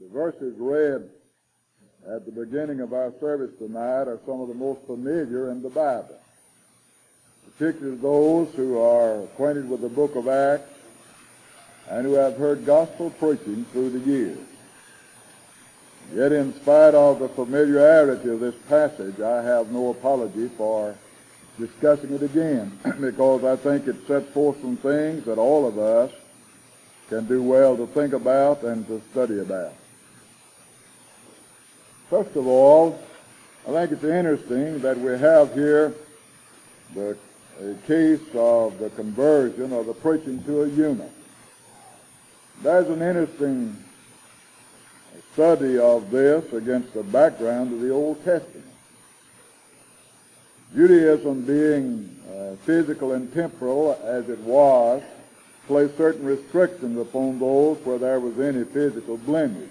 The verses read at the beginning of our service tonight are some of the most familiar in the Bible, particularly those who are acquainted with the book of Acts and who have heard gospel preaching through the years. Yet in spite of the familiarity of this passage, I have no apology for discussing it again because I think it sets forth some things that all of us can do well to think about and to study about. First of all, I think it's interesting that we have here the case of the conversion or the preaching to a eunuch. There's an interesting study of this against the background of the Old Testament. Judaism being uh, physical and temporal as it was, placed certain restrictions upon those where there was any physical blemish.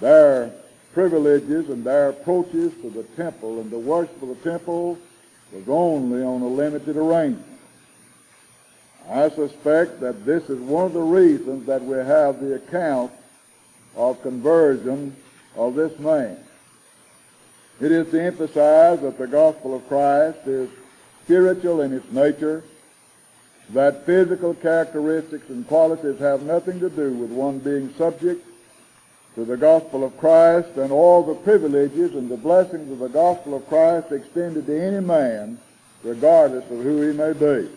Their privileges and their approaches to the temple and the worship of the temple was only on a limited arrangement. I suspect that this is one of the reasons that we have the account of conversion of this man. It is to emphasize that the gospel of Christ is spiritual in its nature, that physical characteristics and qualities have nothing to do with one being subject to the gospel of Christ and all the privileges and the blessings of the gospel of Christ extended to any man, regardless of who he may be.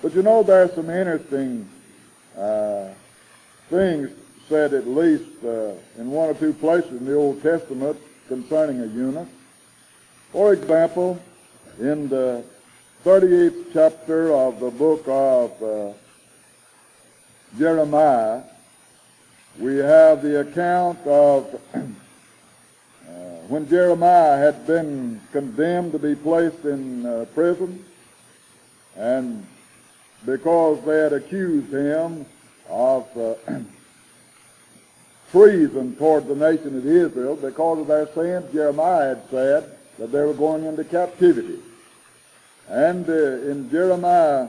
But you know, there are some interesting uh, things said at least uh, in one or two places in the Old Testament concerning a eunuch. For example, in the 38th chapter of the book of uh, Jeremiah, we have the account of uh, when Jeremiah had been condemned to be placed in uh, prison, and because they had accused him of uh, treason toward the nation of Israel because of their sins. Jeremiah had said that they were going into captivity. And uh, in Jeremiah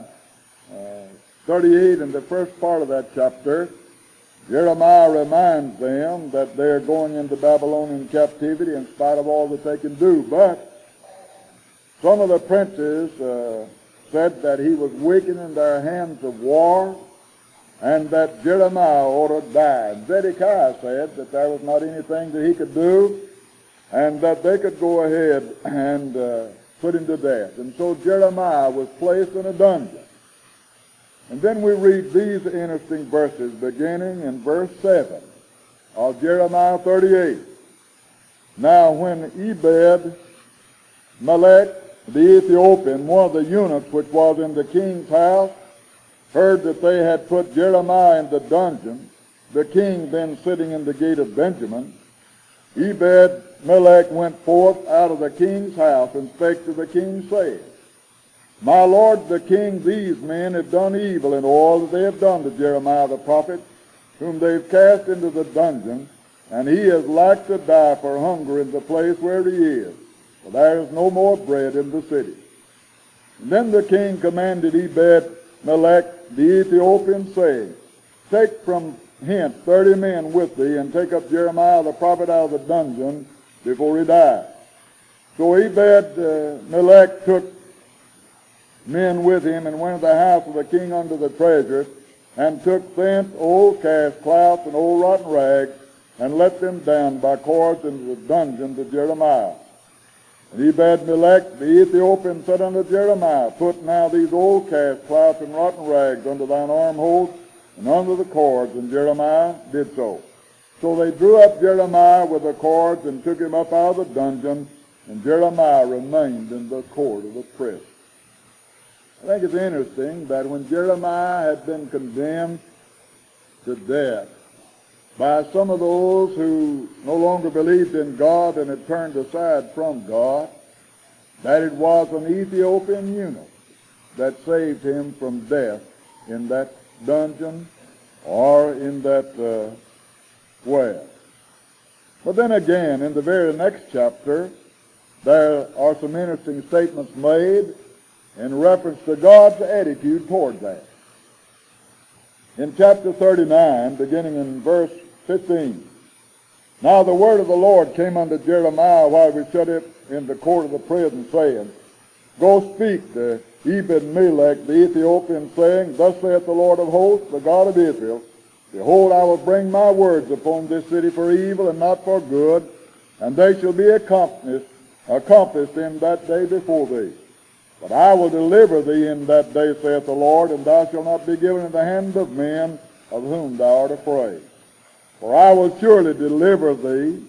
uh, 38, in the first part of that chapter, Jeremiah reminds them that they're going into Babylonian captivity in spite of all that they can do. But some of the princes uh, said that he was weakening their hands of war and that Jeremiah ought to die. Zedekiah said that there was not anything that he could do and that they could go ahead and uh, put him to death. And so Jeremiah was placed in a dungeon. And then we read these interesting verses beginning in verse 7 of Jeremiah 38. Now when Ebed Melech the Ethiopian, one of the eunuchs which was in the king's house, heard that they had put Jeremiah in the dungeon, the king then sitting in the gate of Benjamin, Ebed Melech went forth out of the king's house and spake to the king, saying, My lord the king, these men have done evil in all that they have done to Jeremiah the prophet, whom they've cast into the dungeon, and he is like to die for hunger in the place where he is, for there is no more bread in the city. And then the king commanded Ebed Melech the Ethiopian, saying, Take from hence thirty men with thee, and take up Jeremiah the prophet out of the dungeon before he die. So Ebed uh, Melech took men with him and went to the house of the king under the treasure, and took thence old cast clouts and old rotten rags, and let them down by cords into the dungeon to Jeremiah. And Ebed Melech the Ethiopian said unto Jeremiah, Put now these old cast clouts and rotten rags under thine armholes and under the cords. And Jeremiah did so. So they drew up Jeremiah with the cords and took him up out of the dungeon, and Jeremiah remained in the court of the prison. I think it's interesting that when Jeremiah had been condemned to death, by some of those who no longer believed in God and had turned aside from God, that it was an Ethiopian eunuch that saved him from death in that dungeon or in that uh, well. But then again, in the very next chapter, there are some interesting statements made in reference to God's attitude toward that. In chapter 39, beginning in verse 15. Now the word of the Lord came unto Jeremiah while we shut it in the court of the prison, saying, Go speak to Ebed-melech the Ethiopian, saying, Thus saith the Lord of hosts, the God of Israel, Behold, I will bring my words upon this city for evil and not for good, and they shall be accomplished, accomplished in that day before thee. But I will deliver thee in that day, saith the Lord, and thou shalt not be given in the hand of men of whom thou art afraid. For I will surely deliver thee.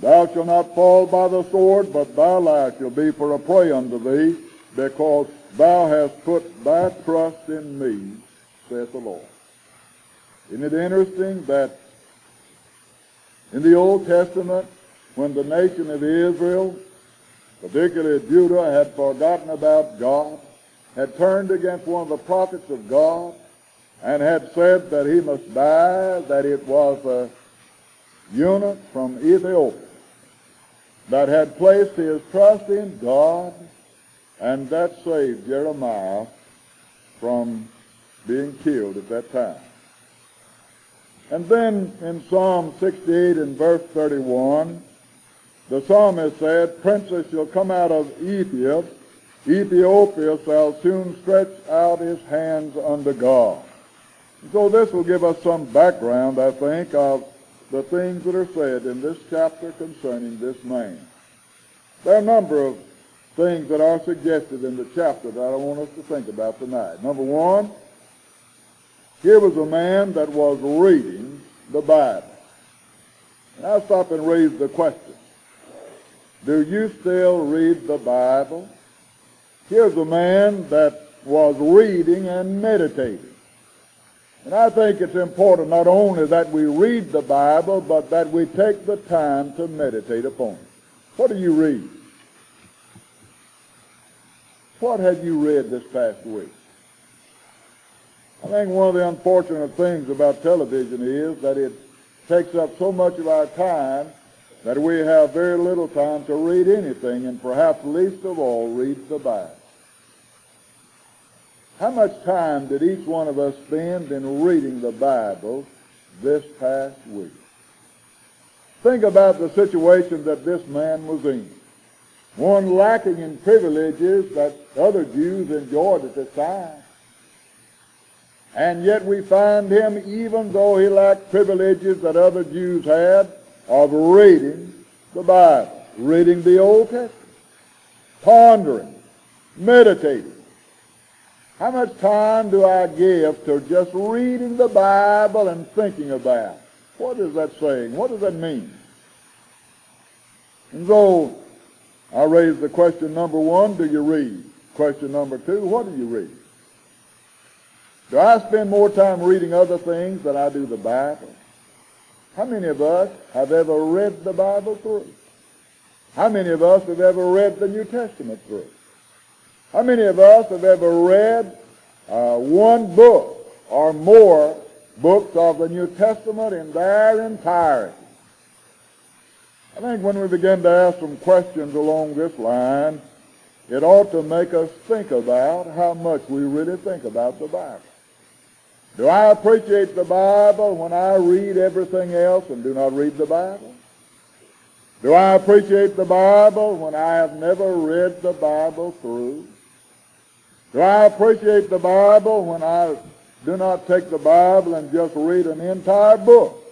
Thou shalt not fall by the sword, but thy life shall be for a prey unto thee, because thou hast put thy trust in me, saith the Lord. Isn't it interesting that in the Old Testament, when the nation of Israel, particularly Judah, had forgotten about God, had turned against one of the prophets of God, and had said that he must die, that it was a eunuch from Ethiopia that had placed his trust in God, and that saved Jeremiah from being killed at that time. And then in Psalm 68 and verse 31, the psalmist said, Princes shall come out of Ethiopia, Ethiopia shall soon stretch out his hands unto God. So this will give us some background, I think, of the things that are said in this chapter concerning this man. There are a number of things that are suggested in the chapter that I want us to think about tonight. Number one, here was a man that was reading the Bible. And I'll stop and raise the question. Do you still read the Bible? Here's a man that was reading and meditating. And I think it's important not only that we read the Bible, but that we take the time to meditate upon it. What do you read? What have you read this past week? I think one of the unfortunate things about television is that it takes up so much of our time that we have very little time to read anything, and perhaps least of all, read the Bible. How much time did each one of us spend in reading the Bible this past week? Think about the situation that this man was in. One lacking in privileges that other Jews enjoyed at this time. And yet we find him, even though he lacked privileges that other Jews had, of reading the Bible, reading the Old Testament, pondering, meditating, how much time do I give to just reading the Bible and thinking about what is that saying? What does that mean? And so I raise the question number one, do you read? Question number two, what do you read? Do I spend more time reading other things than I do the Bible? How many of us have ever read the Bible through? How many of us have ever read the New Testament through? How many of us have ever read uh, one book or more books of the New Testament in their entirety? I think when we begin to ask some questions along this line, it ought to make us think about how much we really think about the Bible. Do I appreciate the Bible when I read everything else and do not read the Bible? Do I appreciate the Bible when I have never read the Bible through? Do I appreciate the Bible when I do not take the Bible and just read an entire book?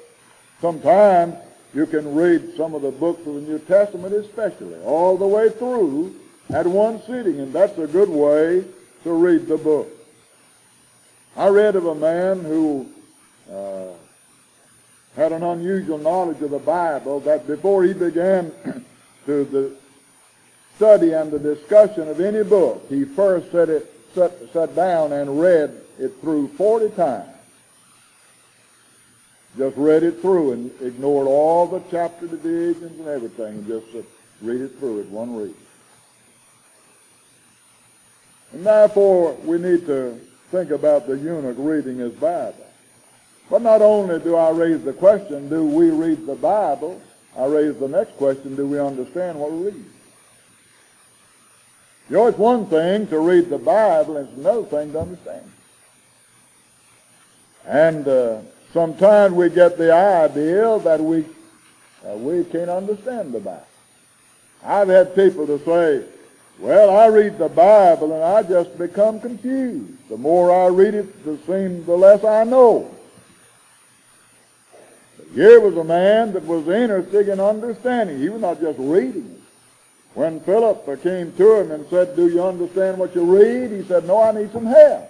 Sometimes you can read some of the books of the New Testament especially, all the way through at one sitting, and that's a good way to read the book. I read of a man who uh, had an unusual knowledge of the Bible that before he began to the study and the discussion of any book, he first set it sat, sat down and read it through 40 times. Just read it through and ignored all the chapter divisions and everything and just read it through at one read. And therefore, we need to think about the eunuch reading his Bible. But not only do I raise the question, do we read the Bible, I raise the next question, do we understand what we read? You know, it's one thing to read the Bible, and it's another thing to understand. And uh, sometimes we get the idea that we, uh, we can't understand the Bible. I've had people to say, well, I read the Bible and I just become confused. The more I read it, the seems the less I know. Here was a man that was interested in understanding. He was not just reading it. When Philip came to him and said, Do you understand what you read? He said, No, I need some help.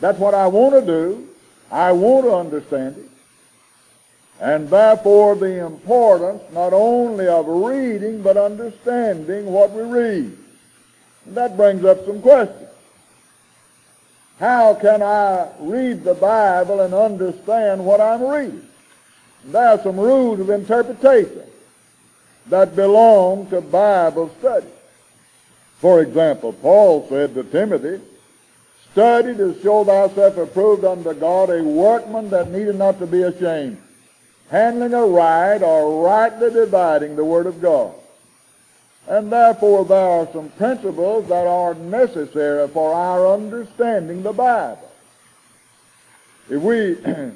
That's what I want to do. I want to understand it. And therefore the importance not only of reading, but understanding what we read. That brings up some questions. How can I read the Bible and understand what I'm reading? There are some rules of interpretation that belong to Bible study. For example, Paul said to Timothy, Study to show thyself approved unto God, a workman that needed not to be ashamed, handling aright or rightly dividing the word of God. And therefore there are some principles that are necessary for our understanding the Bible. If we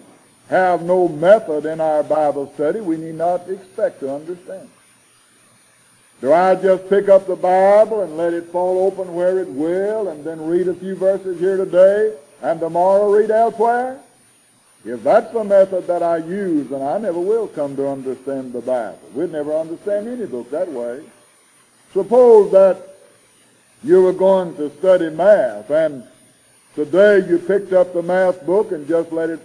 have no method in our Bible study, we need not expect to understand. Do I just pick up the Bible and let it fall open where it will and then read a few verses here today and tomorrow read elsewhere? If that's the method that I use, then I never will come to understand the Bible. We'd never understand any book that way. Suppose that you were going to study math and today you picked up the math book and just let it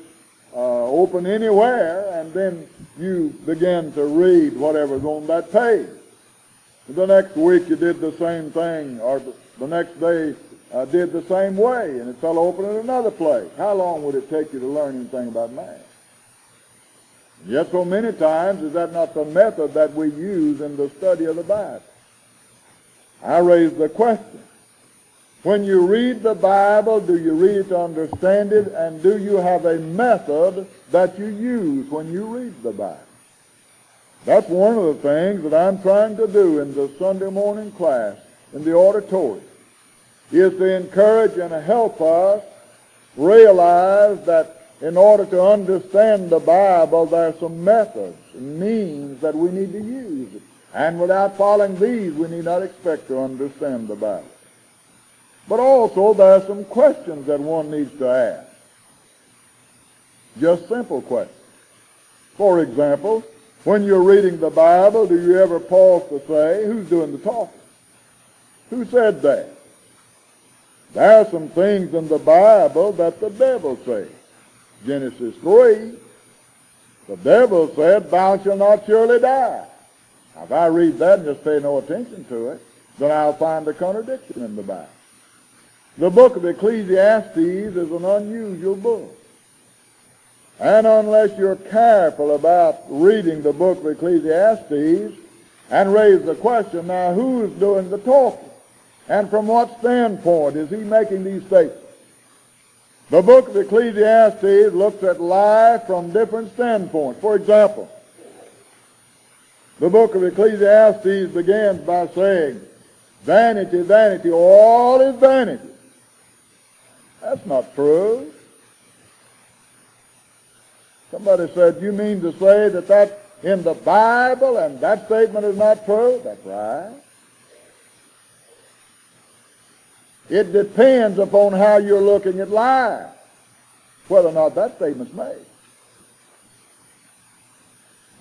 uh, open anywhere and then you began to read whatever's on that page. The next week you did the same thing or the next day uh, did the same way and it fell open in another place. How long would it take you to learn anything about math? Yet so many times is that not the method that we use in the study of the Bible. I raise the question. When you read the Bible, do you read it to understand it, and do you have a method that you use when you read the Bible? That's one of the things that I'm trying to do in the Sunday morning class in the auditorium, is to encourage and help us realize that in order to understand the Bible, there are some methods and means that we need to use. And without following these, we need not expect to understand the Bible. But also, there are some questions that one needs to ask. Just simple questions. For example, when you're reading the Bible, do you ever pause to say, who's doing the talking? Who said that? There are some things in the Bible that the devil said. Genesis 3, the devil said, thou shalt not surely die. Now, if I read that and just pay no attention to it, then I'll find a contradiction in the Bible. The book of Ecclesiastes is an unusual book. And unless you're careful about reading the book of Ecclesiastes and raise the question, now who's doing the talking? And from what standpoint is he making these statements? The book of Ecclesiastes looks at life from different standpoints. For example, the book of Ecclesiastes begins by saying, Vanity, vanity, all is vanity. That's not true. Somebody said, you mean to say that that's in the Bible and that statement is not true? That's right. It depends upon how you're looking at life, whether or not that statement's made.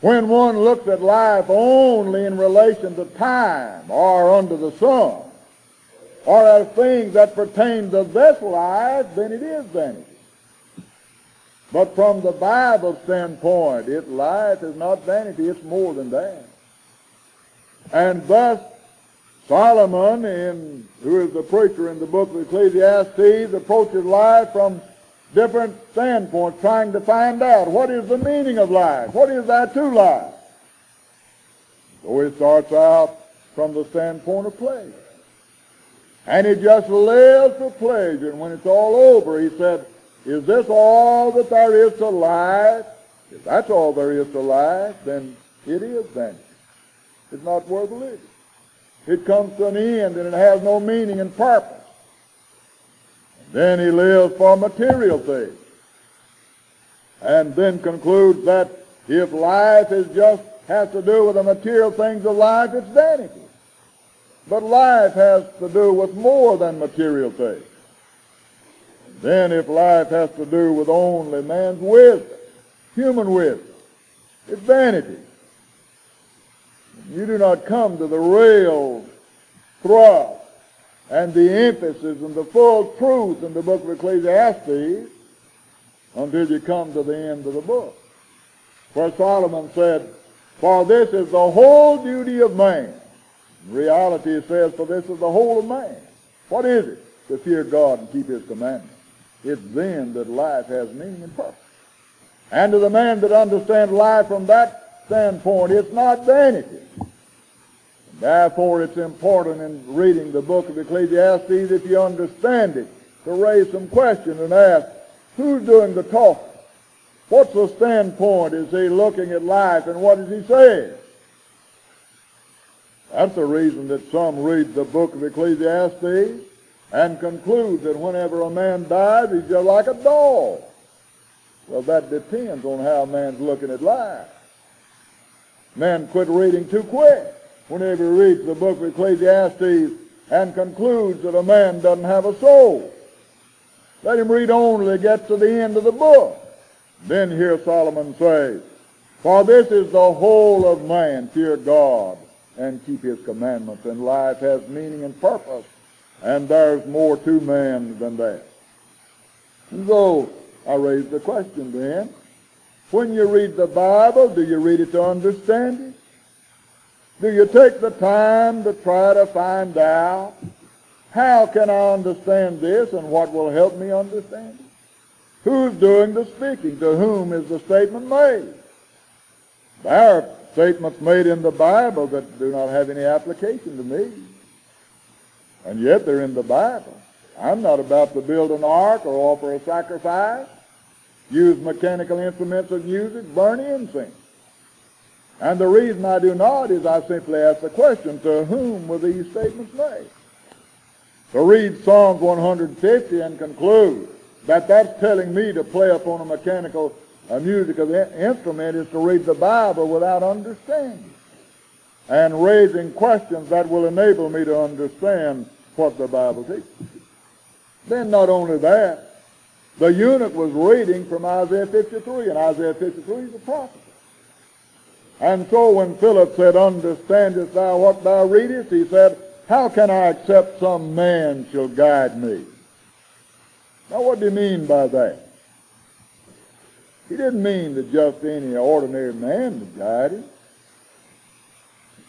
When one looks at life only in relation to time or under the sun, or as things that pertain to this life, then it is vanity. But from the Bible standpoint, it life is not vanity, it's more than that. And thus, Solomon, in, who is the preacher in the book of Ecclesiastes, approaches life from different standpoints trying to find out what is the meaning of life. What is that to life? So he starts out from the standpoint of pleasure. And he just lives for pleasure. And when it's all over, he said, is this all that there is to life? If that's all there is to life, then it is vanity. It's not worth living. It comes to an end and it has no meaning and purpose. Then he lives for material things. and then concludes that if life is just has to do with the material things of life, it's vanity. But life has to do with more than material things. Then if life has to do with only man's wisdom, human wisdom, it's vanity. You do not come to the real thrust and the emphasis and the full truth in the book of Ecclesiastes until you come to the end of the book. Where Solomon said, For this is the whole duty of man. In reality, it says, For this is the whole of man. What is it? To fear God and keep his commandments. It's then that life has meaning and purpose. And to the man that understands life from that standpoint, it's not vanity. Therefore, it's important in reading the book of Ecclesiastes, if you understand it, to raise some questions and ask, who's doing the talking? What's the standpoint? Is he looking at life and what is he saying? That's the reason that some read the book of Ecclesiastes and conclude that whenever a man dies, he's just like a dog. Well, that depends on how a man's looking at life. Man quit reading too quick whenever he reads the book of Ecclesiastes and concludes that a man doesn't have a soul. Let him read only to get to the end of the book. Then hear Solomon say, For this is the whole of man, fear God and keep his commandments, and life has meaning and purpose, and there's more to man than that. And so I raise the question then, when you read the Bible, do you read it to understand it? Do you take the time to try to find out how can I understand this and what will help me understand it? Who's doing the speaking? To whom is the statement made? There are statements made in the Bible that do not have any application to me. And yet they're in the Bible. I'm not about to build an ark or offer a sacrifice, use mechanical instruments of music, burn incense. And the reason I do not is I simply ask the question, to whom were these statements made? To read Psalms 150 and conclude that that's telling me to play upon a mechanical a musical instrument is to read the Bible without understanding and raising questions that will enable me to understand what the Bible teaches. Then not only that, the eunuch was reading from Isaiah 53, and Isaiah 53 is a prophet. And so when Philip said, Understandest thou what thou readest? He said, How can I accept some man shall guide me? Now what do you mean by that? He didn't mean that just any ordinary man would guide him.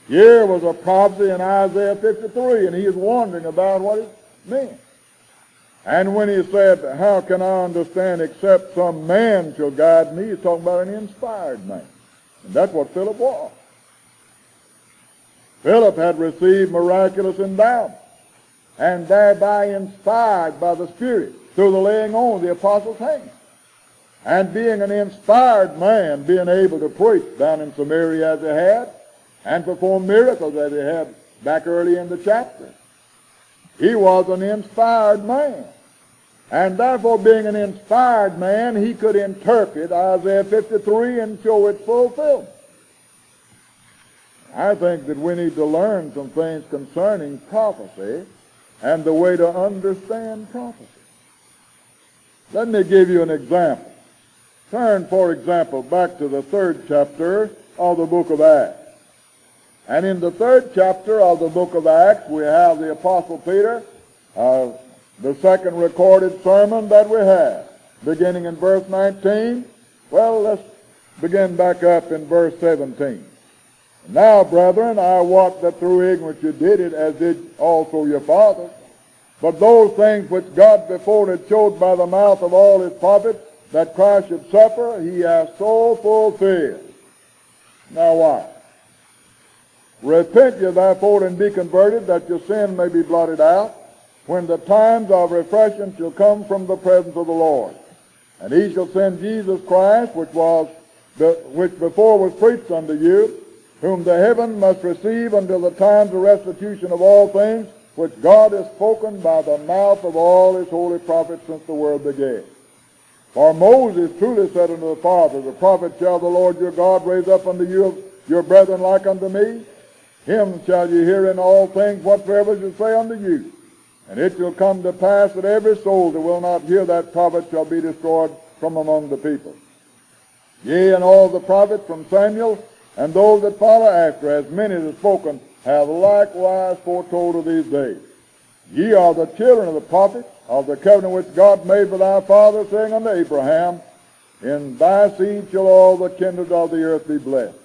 Here was a prophecy in Isaiah 53, and he is wondering about what it meant. And when he said, How can I understand except some man shall guide me? He's talking about an inspired man. And that's what Philip was. Philip had received miraculous endowment and thereby inspired by the Spirit through the laying on of the apostles' hands. And being an inspired man, being able to preach down in Samaria as he had, and perform miracles as he had back early in the chapter. He was an inspired man. And therefore, being an inspired man, he could interpret Isaiah 53 and show its fulfillment. I think that we need to learn some things concerning prophecy and the way to understand prophecy. Let me give you an example. Turn, for example, back to the third chapter of the book of Acts. And in the third chapter of the book of Acts, we have the Apostle Peter uh, the second recorded sermon that we have, beginning in verse 19. Well, let's begin back up in verse 17. Now, brethren, I wot that through ignorance you did it, as did also your fathers. But those things which God before had showed by the mouth of all his prophets, that Christ should suffer, he has so fulfilled. Now why? Repent ye therefore and be converted, that your sin may be blotted out, when the times of refreshing shall come from the presence of the Lord. And he shall send Jesus Christ, which was which before was preached unto you, whom the heaven must receive until the times of restitution of all things, which God has spoken by the mouth of all his holy prophets since the world began. For Moses truly said unto the fathers, The prophet shall the Lord your God raise up unto you your brethren like unto me. Him shall ye hear in all things whatsoever shall say unto you. And it shall come to pass that every soul that will not hear that prophet shall be destroyed from among the people. Yea, and all the prophets from Samuel and those that follow after, as many as have spoken, have likewise foretold of these days. Ye are the children of the prophets, of the covenant which God made with our father, saying unto Abraham, In thy seed shall all the kindred of the earth be blessed.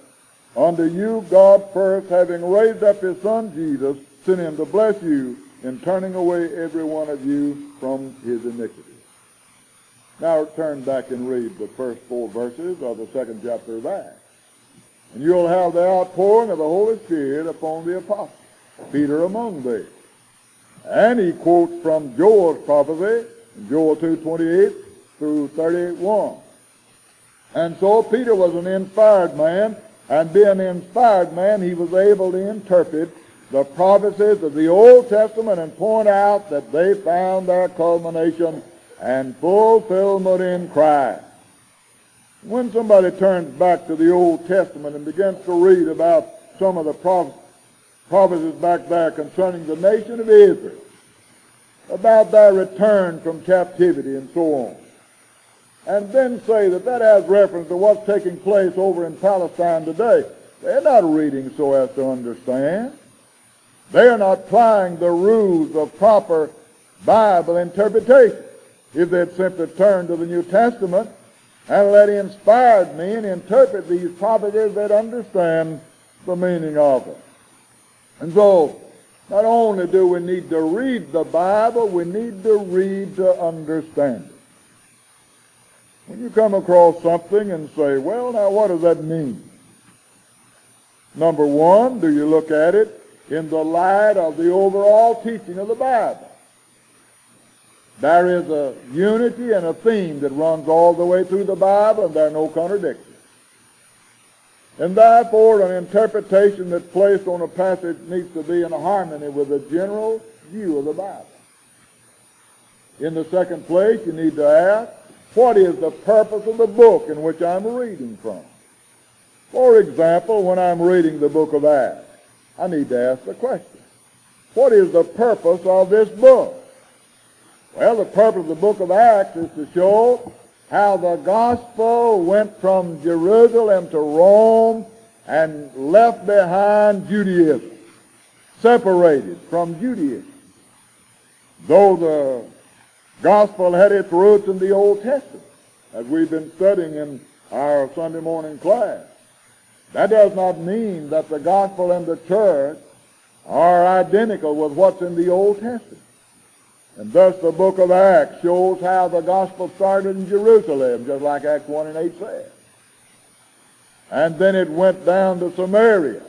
Unto you God first, having raised up his son Jesus, sent him to bless you in turning away every one of you from his iniquity. Now turn back and read the first four verses of the second chapter of Acts. And you'll have the outpouring of the Holy Spirit upon the apostles, Peter among them. And he quotes from Joel's prophecy, Joel 2.28 through 31. And so Peter was an inspired man, and being an inspired man, he was able to interpret the prophecies of the Old Testament and point out that they found their culmination and fulfillment in Christ. When somebody turns back to the Old Testament and begins to read about some of the prophecies back there concerning the nation of Israel, about their return from captivity and so on, and then say that that has reference to what's taking place over in Palestine today, they're not reading so as to understand. They are not applying the rules of proper Bible interpretation. If they'd simply turn to the New Testament and let inspired men interpret these prophecies, they'd understand the meaning of them. And so, not only do we need to read the Bible, we need to read to understand it. When you come across something and say, well, now what does that mean? Number one, do you look at it in the light of the overall teaching of the Bible. There is a unity and a theme that runs all the way through the Bible, and there are no contradictions. And therefore, an interpretation that's placed on a passage needs to be in harmony with the general view of the Bible. In the second place, you need to ask, what is the purpose of the book in which I'm reading from? For example, when I'm reading the book of Acts, I need to ask the question. What is the purpose of this book? Well, the purpose of the book of Acts is to show how the gospel went from Jerusalem to Rome and left behind Judaism, separated from Judaism. Though the gospel had its roots in the Old Testament, as we've been studying in our Sunday morning class. That does not mean that the gospel and the church are identical with what's in the Old Testament. And thus the book of Acts shows how the gospel started in Jerusalem, just like Acts 1 and 8 says. And then it went down to Samaria.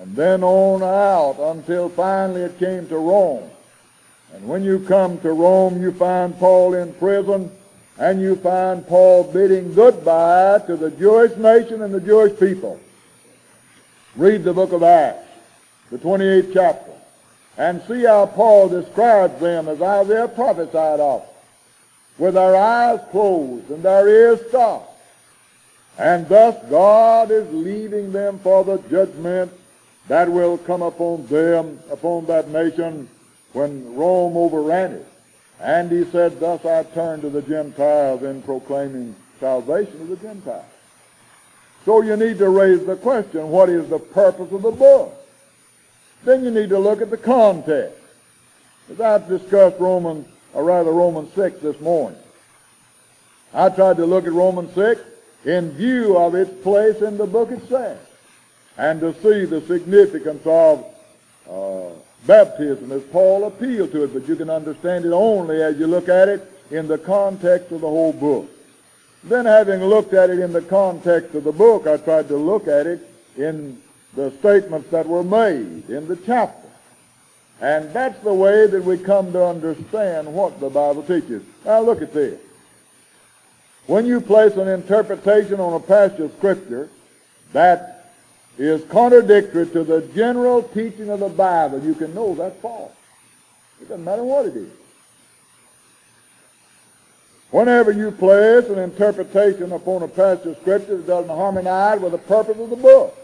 And then on out until finally it came to Rome. And when you come to Rome, you find Paul in prison and you find Paul bidding goodbye to the Jewish nation and the Jewish people. Read the book of Acts, the 28th chapter, and see how Paul describes them as Isaiah prophesied of, with their eyes closed and their ears stopped. And thus God is leaving them for the judgment that will come upon them, upon that nation, when Rome overran it. And he said, Thus I turn to the Gentiles in proclaiming salvation of the Gentiles. So you need to raise the question, what is the purpose of the book? Then you need to look at the context. As I've discussed Romans, or rather Romans 6 this morning, I tried to look at Romans 6 in view of its place in the book itself and to see the significance of uh, baptism as Paul appealed to it, but you can understand it only as you look at it in the context of the whole book. Then having looked at it in the context of the book, I tried to look at it in the statements that were made in the chapter. And that's the way that we come to understand what the Bible teaches. Now look at this. When you place an interpretation on a passage of Scripture that is contradictory to the general teaching of the Bible, you can know that's false. It doesn't matter what it is. Whenever you place an interpretation upon a passage of Scripture that doesn't harmonize with the purpose of the book,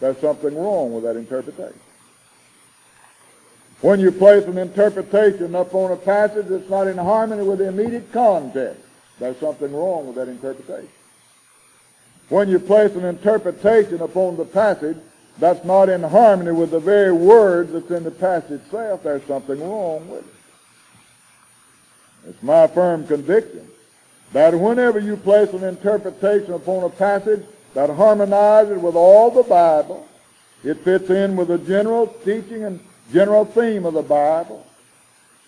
there's something wrong with that interpretation. When you place an interpretation upon a passage that's not in harmony with the immediate context, there's something wrong with that interpretation. When you place an interpretation upon the passage that's not in harmony with the very words that's in the passage itself, there's something wrong with it. It's my firm conviction that whenever you place an interpretation upon a passage that harmonizes with all the Bible, it fits in with the general teaching and general theme of the Bible.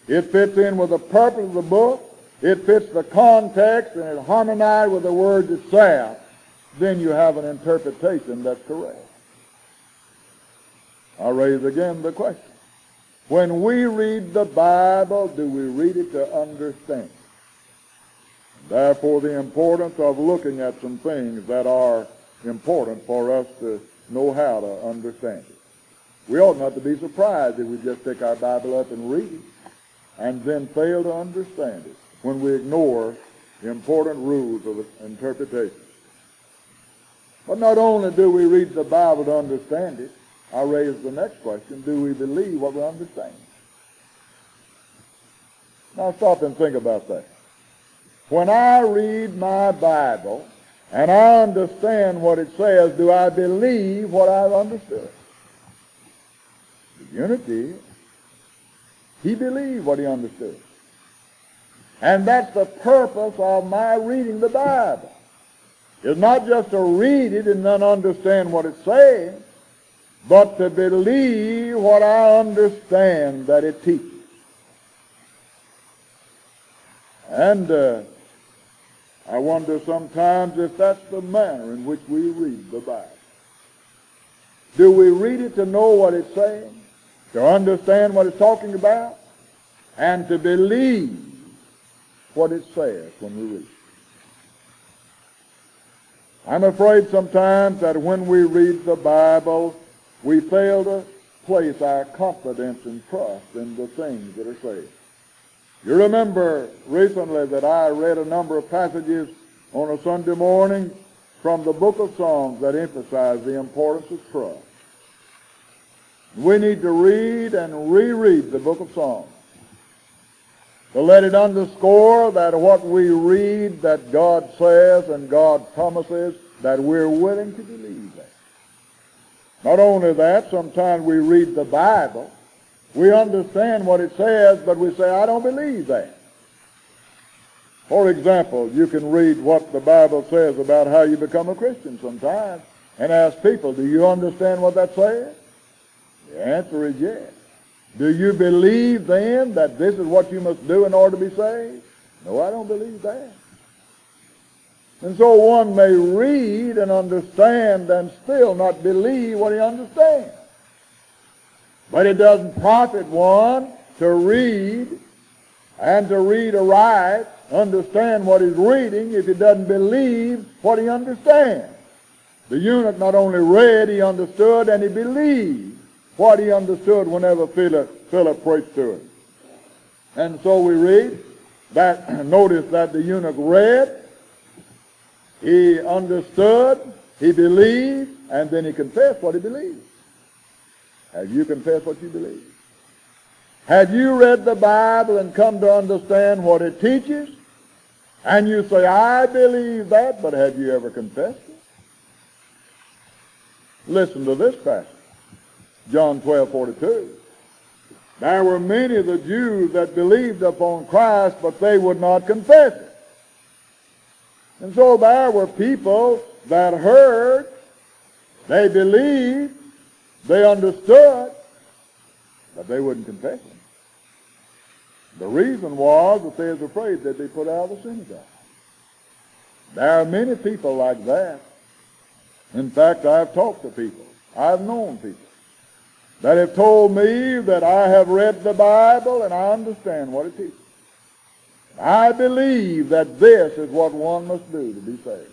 It fits in with the purpose of the book. It fits the context and it harmonizes with the words itself. Then you have an interpretation that's correct. I raise again the question. When we read the Bible, do we read it to understand? Therefore, the importance of looking at some things that are important for us to know how to understand it. We ought not to be surprised if we just pick our Bible up and read it and then fail to understand it when we ignore important rules of interpretation. But not only do we read the Bible to understand it, I raise the next question, do we believe what we understand? Now stop and think about that. When I read my Bible and I understand what it says, do I believe what I've understood? The eunuch, he believed what he understood. And that's the purpose of my reading the Bible. It's not just to read it and then understand what it's saying, but to believe what I understand that it teaches. And uh, I wonder sometimes if that's the manner in which we read the Bible. Do we read it to know what it's saying, to understand what it's talking about, and to believe what it says when we read it? I'm afraid sometimes that when we read the Bible, we fail to place our confidence and trust in the things that are said. You remember recently that I read a number of passages on a Sunday morning from the book of Psalms that emphasize the importance of trust. We need to read and reread the book of Psalms to let it underscore that what we read that God says and God promises that we're willing to believe that. Not only that, sometimes we read the Bible, we understand what it says, but we say, I don't believe that. For example, you can read what the Bible says about how you become a Christian sometimes and ask people, do you understand what that says? The answer is yes. Do you believe then that this is what you must do in order to be saved? No, I don't believe that. And so one may read and understand and still not believe what he understands. But it doesn't profit one to read and to read aright, understand what he's reading if he doesn't believe what he understands. The eunuch not only read, he understood, and he believed what he understood whenever Philip, Philip preached to him. And so we read that, notice that the eunuch read, he understood, he believed, and then he confessed what he believed. Have you confessed what you believe? Have you read the Bible and come to understand what it teaches? And you say, I believe that, but have you ever confessed it? Listen to this passage. John 12, 42. There were many of the Jews that believed upon Christ, but they would not confess it. And so there were people that heard, they believed, they understood, but they wouldn't confess it. The reason was that they was afraid that they put out of the synagogue. There are many people like that. In fact, I've talked to people. I've known people that have told me that I have read the Bible and I understand what it teaches. I believe that this is what one must do to be saved.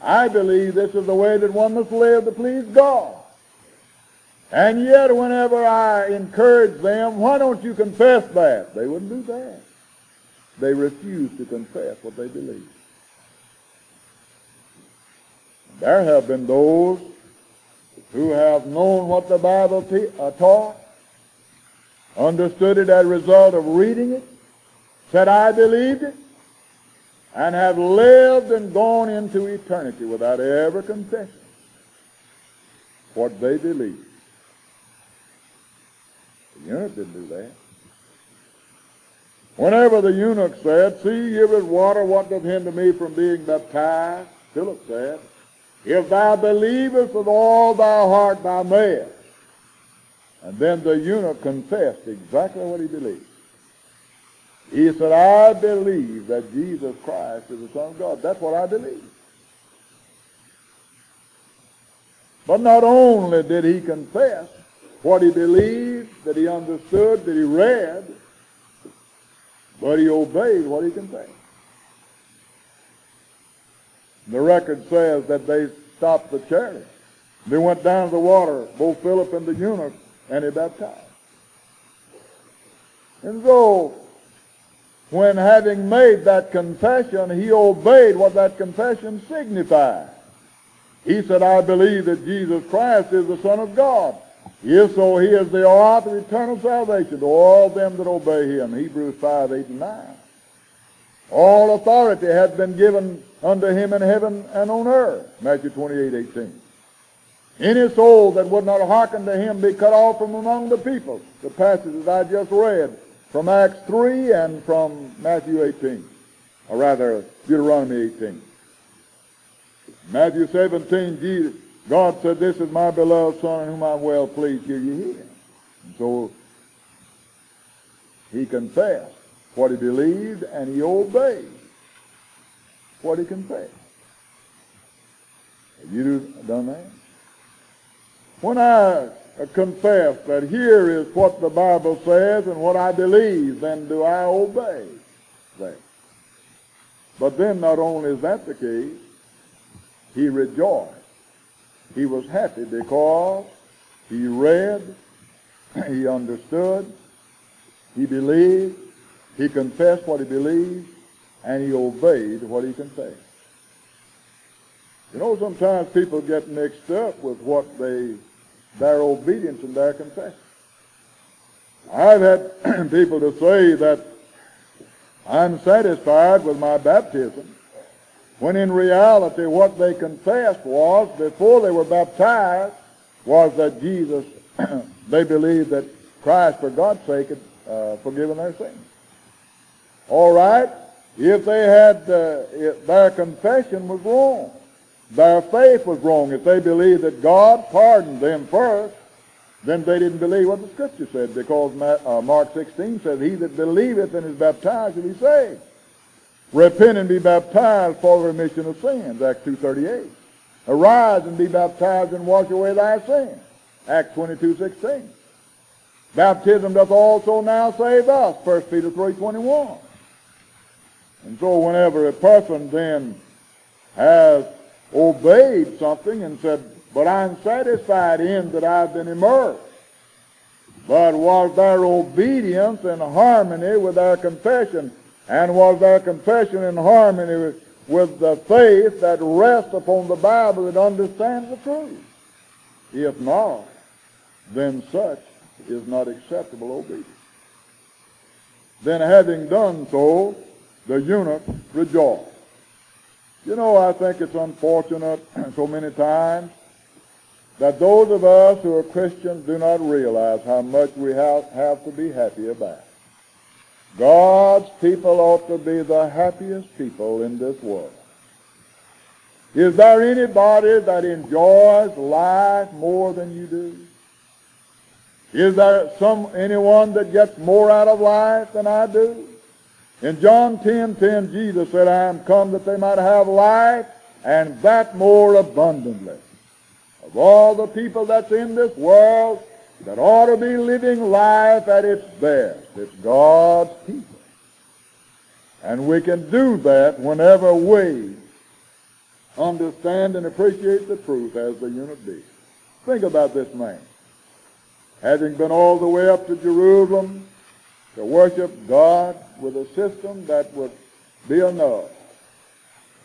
I believe this is the way that one must live to please God. And yet whenever I encourage them, why don't you confess that? They wouldn't do that. they refuse to confess what they believe. There have been those who have known what the Bible uh, taught, understood it as a result of reading it, said, I believed it, and have lived and gone into eternity without ever confessing what they believed. The eunuch didn't do that. Whenever the eunuch said, See, here is water, what doth hinder me from being baptized? Philip said, If thou believest with all thy heart, thou mayest. And then the eunuch confessed exactly what he believed. He said, I believe that Jesus Christ is the Son of God. That's what I believe. But not only did he confess what he believed, that he understood, that he read, but he obeyed what he confessed. The record says that they stopped the chariot. They went down to the water, both Philip and the eunuch, and he baptized. And so when having made that confession, he obeyed what that confession signified. He said, I believe that Jesus Christ is the Son of God. If so, he is the author of eternal salvation to all them that obey him. Hebrews 5, 8, and 9. All authority hath been given unto him in heaven and on earth. Matthew 28, 18. Any soul that would not hearken to him be cut off from among the people. The passages I just read from Acts 3 and from Matthew 18, or rather Deuteronomy 18. Matthew 17, Jesus, God said, This is my beloved Son in whom I'm well pleased. Hear ye him. And so he confessed what he believed and he obeyed what he confessed. Have you done that? When I uh, confess that here is what the Bible says and what I believe, then do I obey that. But then not only is that the case, he rejoiced. He was happy because he read, he understood, he believed, he confessed what he believed, and he obeyed what he confessed. You know, sometimes people get mixed up with what they their obedience and their confession. I've had people to say that I'm satisfied with my baptism, when in reality what they confessed was, before they were baptized, was that Jesus, they believed that Christ, for God's sake, had uh, forgiven their sins. All right, if they had, uh, if their confession was wrong. Their faith was wrong. If they believed that God pardoned them first, then they didn't believe what the Scripture said because uh, Mark 16 says, He that believeth and is baptized shall be saved. Repent and be baptized for the remission of sins, Acts 2.38. Arise and be baptized and wash away thy sins, Acts 22.16. Baptism doth also now save us, 1 Peter 3.21. And so whenever a person then has obeyed something and said, but I'm satisfied in that I've been immersed. But was their obedience in harmony with their confession? And was their confession in harmony with the faith that rests upon the Bible that understands the truth? If not, then such is not acceptable obedience. Then having done so, the eunuch rejoiced. You know, I think it's unfortunate so many times that those of us who are Christians do not realize how much we have, have to be happy about. God's people ought to be the happiest people in this world. Is there anybody that enjoys life more than you do? Is there some anyone that gets more out of life than I do? In John 10, 10, Jesus said, I am come that they might have life, and that more abundantly. Of all the people that's in this world that ought to be living life at its best, it's God's people. And we can do that whenever we understand and appreciate the truth as the eunuch did. Think about this man. Having been all the way up to Jerusalem, to worship God with a system that would be enough.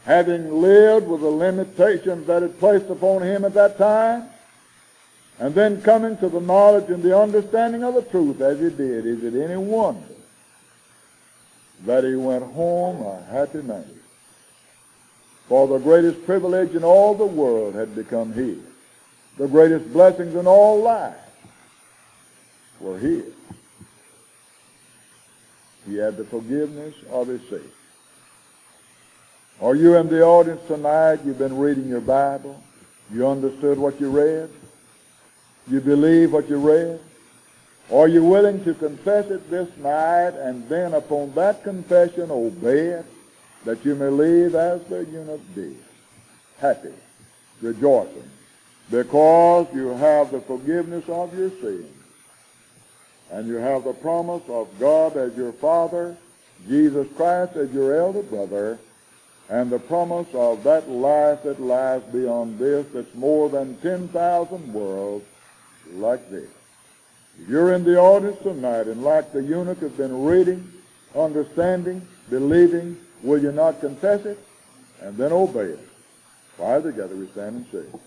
Having lived with the limitations that it placed upon him at that time, and then coming to the knowledge and the understanding of the truth as he did, is it any wonder that he went home a happy man? For the greatest privilege in all the world had become his. The greatest blessings in all life were his. He had the forgiveness of his sins. Are you in the audience tonight? You've been reading your Bible. You understood what you read. You believe what you read. Are you willing to confess it this night and then upon that confession obey it that you may live as the eunuch did? Happy, rejoicing, because you have the forgiveness of your sins and you have the promise of God as your Father, Jesus Christ as your elder brother, and the promise of that life that lies beyond this that's more than 10,000 worlds like this. If you're in the audience tonight and like the eunuch has been reading, understanding, believing, will you not confess it and then obey it? Why together we stand and sing.